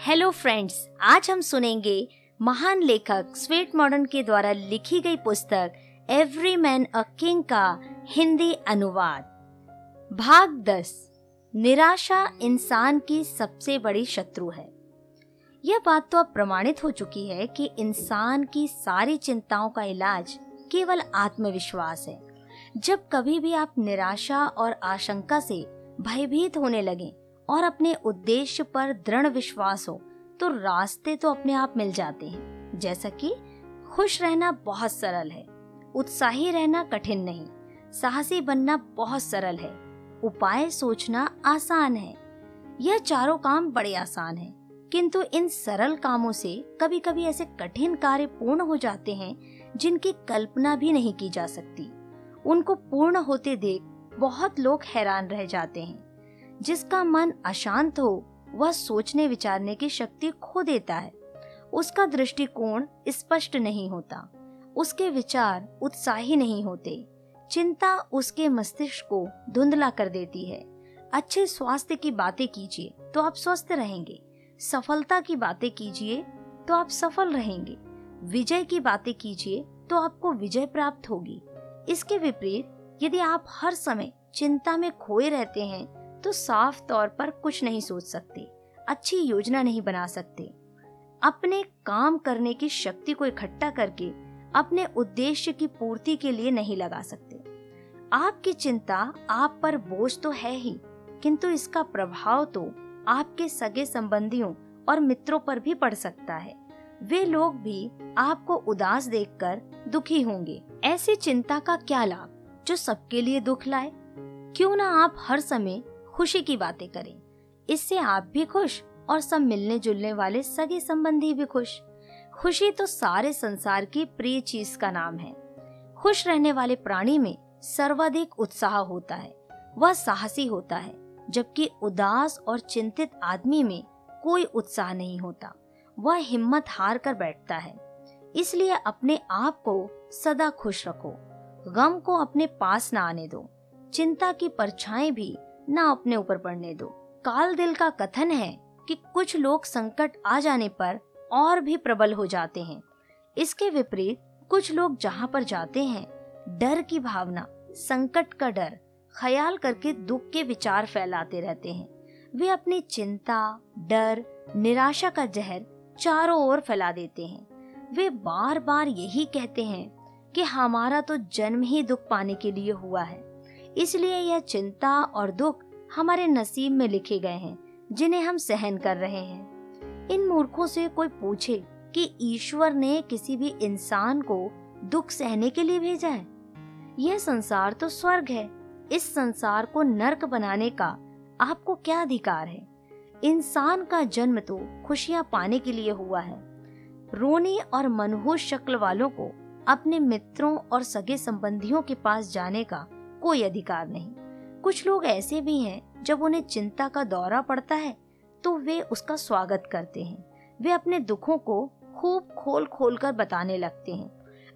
Hello friends आज हम सुनेंगे महान लेखक स्वेट मॉडर्न के द्वारा लिखी गई पुस्तक एवरी मैन अ किंग का हिंदी अनुवाद। भाग दस। निराशा इंसान की सबसे बड़ी शत्रु है। यह बात तो अब प्रमाणित हो चुकी है कि इंसान की सारी चिंताओं का इलाज केवल आत्मविश्वास है। जब कभी भी आप निराशा और आशंका से भयभीत होने लगे और अपने उद्देश्य पर दृढ़ विश्वास हो तो रास्ते तो अपने आप मिल जाते हैं। जैसा कि खुश रहना बहुत सरल है उत्साही रहना कठिन नहीं साहसी बनना बहुत सरल है उपाय सोचना आसान है। यह चारों काम बड़े आसान हैं, किंतु इन सरल कामों से कभी कभी ऐसे कठिन कार्य पूर्ण हो जाते हैं जिनकी कल्पना भी नहीं की जा सकती। उनको पूर्ण होते देख बहुत लोग हैरान रह जाते हैं। जिसका मन अशांत हो, वह सोचने विचारने की शक्ति खो देता है। उसका दृष्टिकोण स्पष्ट नहीं होता। उसके विचार उत्साही नहीं होते। चिंता उसके मस्तिष्क को धुंधला कर देती है। अच्छे स्वास्थ्य की बातें कीजिए तो आप स्वस्थ रहेंगे। सफलता की बातें कीजिए तो आप सफल रहेंगे। विजय की बातें कीजिए तो आपको विजय प्राप्त होगी। इसके विपरीत, यदि आप हर समय चिंता में खोए रहते हैं तो साफ़ तौर पर कुछ नहीं सोच सकते, अच्छी योजना नहीं बना सकते। अपने काम करने की शक्ति को इकट्ठा करके अपने उद्देश्य की पूर्ति के लिए नहीं लगा सकते। आपकी चिंता आप पर बोझ तो है ही, किंतु इसका प्रभाव तो आपके सगे संबंधियों और मित्रों पर भी पड़ सकता है। वे लोग भी आपको उदास देखकर दुखी होंगे। ऐसी चिंता का क्या लाभ जो सबके लिए दुख लाए? क्यों ना आप हर समय खुशी की बातें करें। इससे आप भी खुश और सब मिलने जुलने वाले सगे संबंधी भी खुश। खुशी तो सारे संसार की प्रिय चीज़ का नाम है। खुश रहने वाले प्राणी में सर्वाधिक उत्साह होता है। वह साहसी होता है, जबकि उदास और चिंतित आदमी में कोई उत्साह नहीं होता। वह हिम्मत हार कर बैठता है। इसलिए अपने आप को सदा खुश रखो। गम को अपने पास न आने दो। चिंता की परछाएँ भी ना अपने ऊपर पड़ने दो। काल दिल का कथन है कि कुछ लोग संकट आ जाने पर और भी प्रबल हो जाते हैं। इसके विपरीत कुछ लोग जहाँ पर जाते हैं, डर की भावना, संकट का डर, ख्याल करके दुख के विचार फैलाते रहते हैं। वे अपनी चिंता, डर, निराशा का जहर चारों ओर फैला देते हैं। वे बार बार यही कहते हैं कि हमारा तो जन्म ही दुख पाने के लिए हुआ है। इसलिए यह चिंता और दुख हमारे नसीब में लिखे गए हैं, जिन्हें हम सहन कर रहे हैं। इन मूर्खों से कोई पूछे कि ईश्वर ने किसी भी इंसान को दुख सहने के लिए भेजा है? यह संसार तो स्वर्ग है। इस संसार को नरक बनाने का आपको क्या अधिकार है? इंसान का जन्म तो खुशियाँ पाने के लिए हुआ है। रोनी और मनहूस शक्ल वालों को अपने मित्रों और सगे संबंधियों के पास जाने का कोई अधिकार नहीं। कुछ लोग ऐसे भी हैं, जब उन्हें चिंता का दौरा पड़ता है तो वे उसका स्वागत करते हैं। वे अपने दुखों को खूब खोल खोल कर बताने लगते हैं।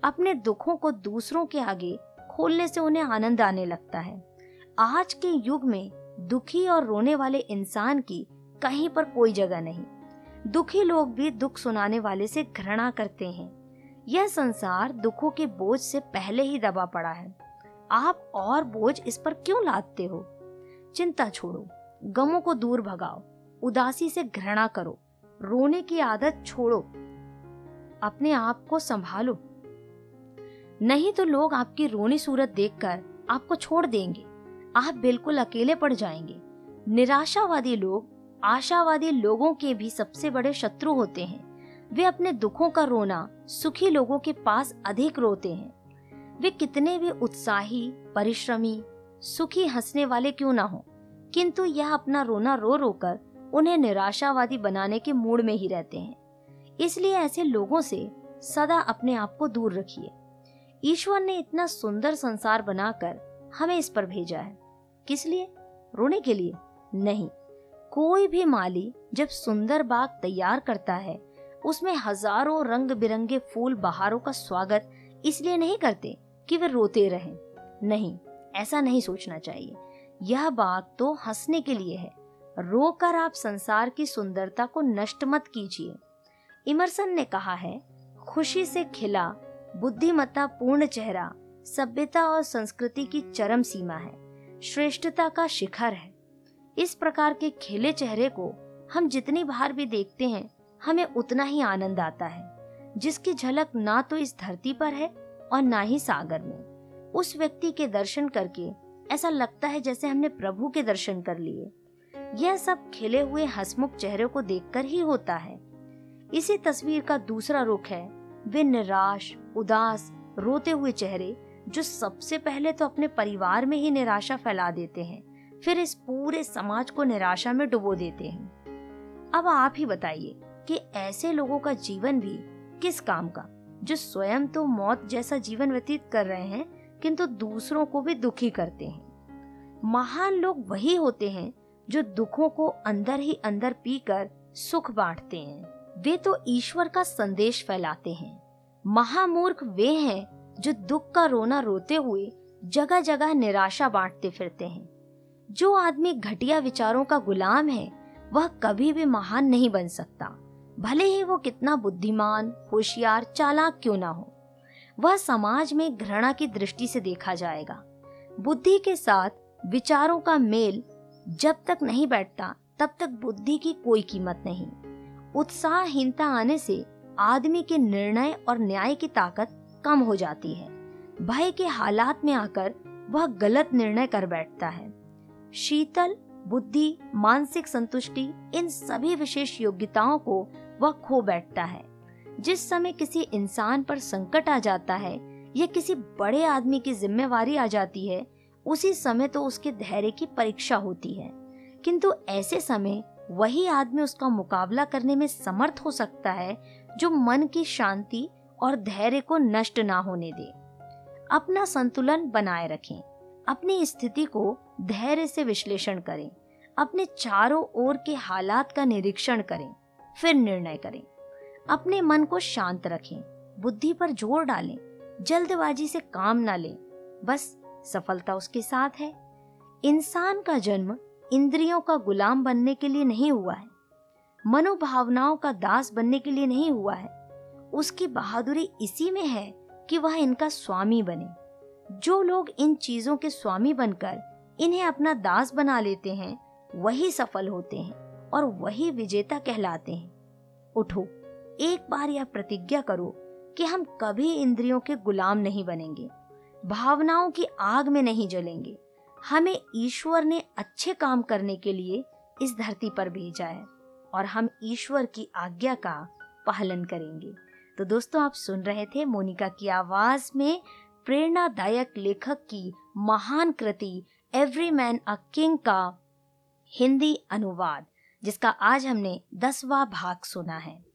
अपने दुखों को दूसरों के आगे खोलने से उन्हें आनंद आने लगता है। आज के युग में दुखी और रोने वाले इंसान की कहीं पर कोई जगह नहीं। दुखी लोग भी दुख सुनाने वाले से घृणा करते हैं। यह संसार दुखों के बोझ से पहले ही दबा पड़ा है। आप और बोझ इस पर क्यों लादते हो? चिंता छोड़ो, गमों को दूर भगाओ, उदासी से घृणा करो, रोने की आदत छोड़ो, अपने आप को संभालो। नहीं तो लोग आपकी रोनी सूरत देखकर आपको छोड़ देंगे, आप बिल्कुल अकेले पड़ जाएँगे। निराशावादी लोग, आशावादी लोगों के भी सबसे बड़े शत्रु होते हैं। वे अपने दुखों का रोना सुखी लोगों के पास अधिक रोते हैं। वे कितने भी उत्साही, परिश्रमी, सुखी हंसने वाले क्यों ना हो? किंतु यह अपना रोना रो रो कर उन्हें निराशावादी बनाने के मूड में ही रहते हैं। इसलिए ऐसे लोगों से सदा अपने आप को दूर रखिए। ईश्वर ने इतना सुंदर संसार बनाकर हमें इस पर भेजा है। किस लिए? रोने के लिए? नहीं। कोई भी माली जब सुंदर बाग तैयार करता है, उसमें हज़ारों रंग बिरंगे फूल बहारों का स्वागत इसलिए नहीं करते। कि वे रोते रहें। नहीं, ऐसा नहीं सोचना चाहिए। यह बात तो हंसने के लिए है। रोकर आप संसार की सुंदरता को नष्ट मत कीजिए। इमरसन ने कहा है, खुशी से खिला, बुद्धिमत्ता, पूर्ण चेहरा, सभ्यता और संस्कृति की चरम सीमा है। श्रेष्ठता का शिखर है। इस प्रकार के खिले चेहरे को हम जितनी बार भी देखते हैं, हमें उतना ही आनंद आता है। जिसकी झलक ना तो इस धरती पर है और ना ही सागर में। उस व्यक्ति के दर्शन करके ऐसा लगता है जैसे हमने प्रभु के दर्शन कर लिए। यह सब खिले हुए हसमुख चेहरे को देखकर ही होता है। इसी तस्वीर का दूसरा रुख है, वे निराश, उदास, रोते हुए चेहरे, जो सबसे पहले तो अपने परिवार में ही निराशा फैला देते हैं, फिर इस पूरे समाज को निराशा में डुबो देते हैं। अब आप ही बताइए कि ऐसे लोगों का जीवन भी किस काम का? जो स्वयं तो मौत जैसा जीवन व्यतीत कर रहे हैं, किंतु दूसरों को भी दुखी करते हैं। महान लोग वही होते हैं जो दुखों को अंदर ही अंदर पीकर सुख बांटते हैं। वे तो ईश्वर का संदेश फैलाते हैं। महामूर्ख वे हैं जो दुख का रोना रोते हुए जगह जगह निराशा बांटते फिरते हैं। जो आदमी घटिया विचारों का गुलाम है, वह कभी भी महान नहीं बन सकता। भले ही वो कितना बुद्धिमान, होशियार, चालाक क्यों ना हो, वह समाज में घृणा की दृष्टि से देखा जाएगा। बुद्धि के साथ विचारों का मेल जब तक नहीं बैठता, तब तक बुद्धि की कोई कीमत नहीं। उत्साहहीनता आने से आदमी के निर्णय और न्याय की ताकत कम हो जाती है। भय के हालात में आकर वह गलत निर्णय कर बैठता है। शीतल, बुद्धि, मानसिक संतुष्टि इन सभी विशेष योग्यताओं को वह खो बैठता है। जिस समय किसी इंसान पर संकट आ जाता है या किसी बड़े आदमी की जिम्मेवारी आ जाती है, उसी समय तो उसके धैर्य की परीक्षा होती है। किंतु ऐसे समय वही आदमी उसका मुकाबला करने में समर्थ हो सकता है, जो मन की शांति और धैर्य को नष्ट ना होने दे। अपना संतुलन बनाए रखें। अपनी स्थिति को धैर्य से विश्लेषण करें। अपने चारों ओर के हालात का निरीक्षण करें। फिर निर्णय करें। अपने मन को शांत रखें, बुद्धि पर ज़ोर डालें, जल्दबाजी से काम ना लें, बस सफलता उसके साथ है। इंसान का जन्म इंद्रियों का गुलाम बनने के लिए नहीं हुआ है, मनोभावनाओं का दास बनने के लिए नहीं हुआ है। उसकी बहादुरी इसी में है कि वह इनका स्वामी बने। जो लोग इन चीज़ों के स्वामी बनकर इन्हें अपना दास बना लेते हैं, वही सफल होते हैं। और वही विजेता कहलाते हैं। उठो, एक बार यह प्रतिज्ञा करो कि हम कभी इंद्रियों के गुलाम नहीं बनेंगे, भावनाओं की आग में नहीं जलेंगे। हमें ईश्वर ने अच्छे काम करने के लिए इस धरती पर भेजा है और हम ईश्वर की आज्ञा का पालन करेंगे। तो दोस्तों, आप सुन रहे थे मोनिका की आवाज़ में प्रेरणादायक लेखक की महान कृति एवरी मैन अ किंग का हिंदी अनुवाद। जिसका आज हमने दसवा भाग सुना है।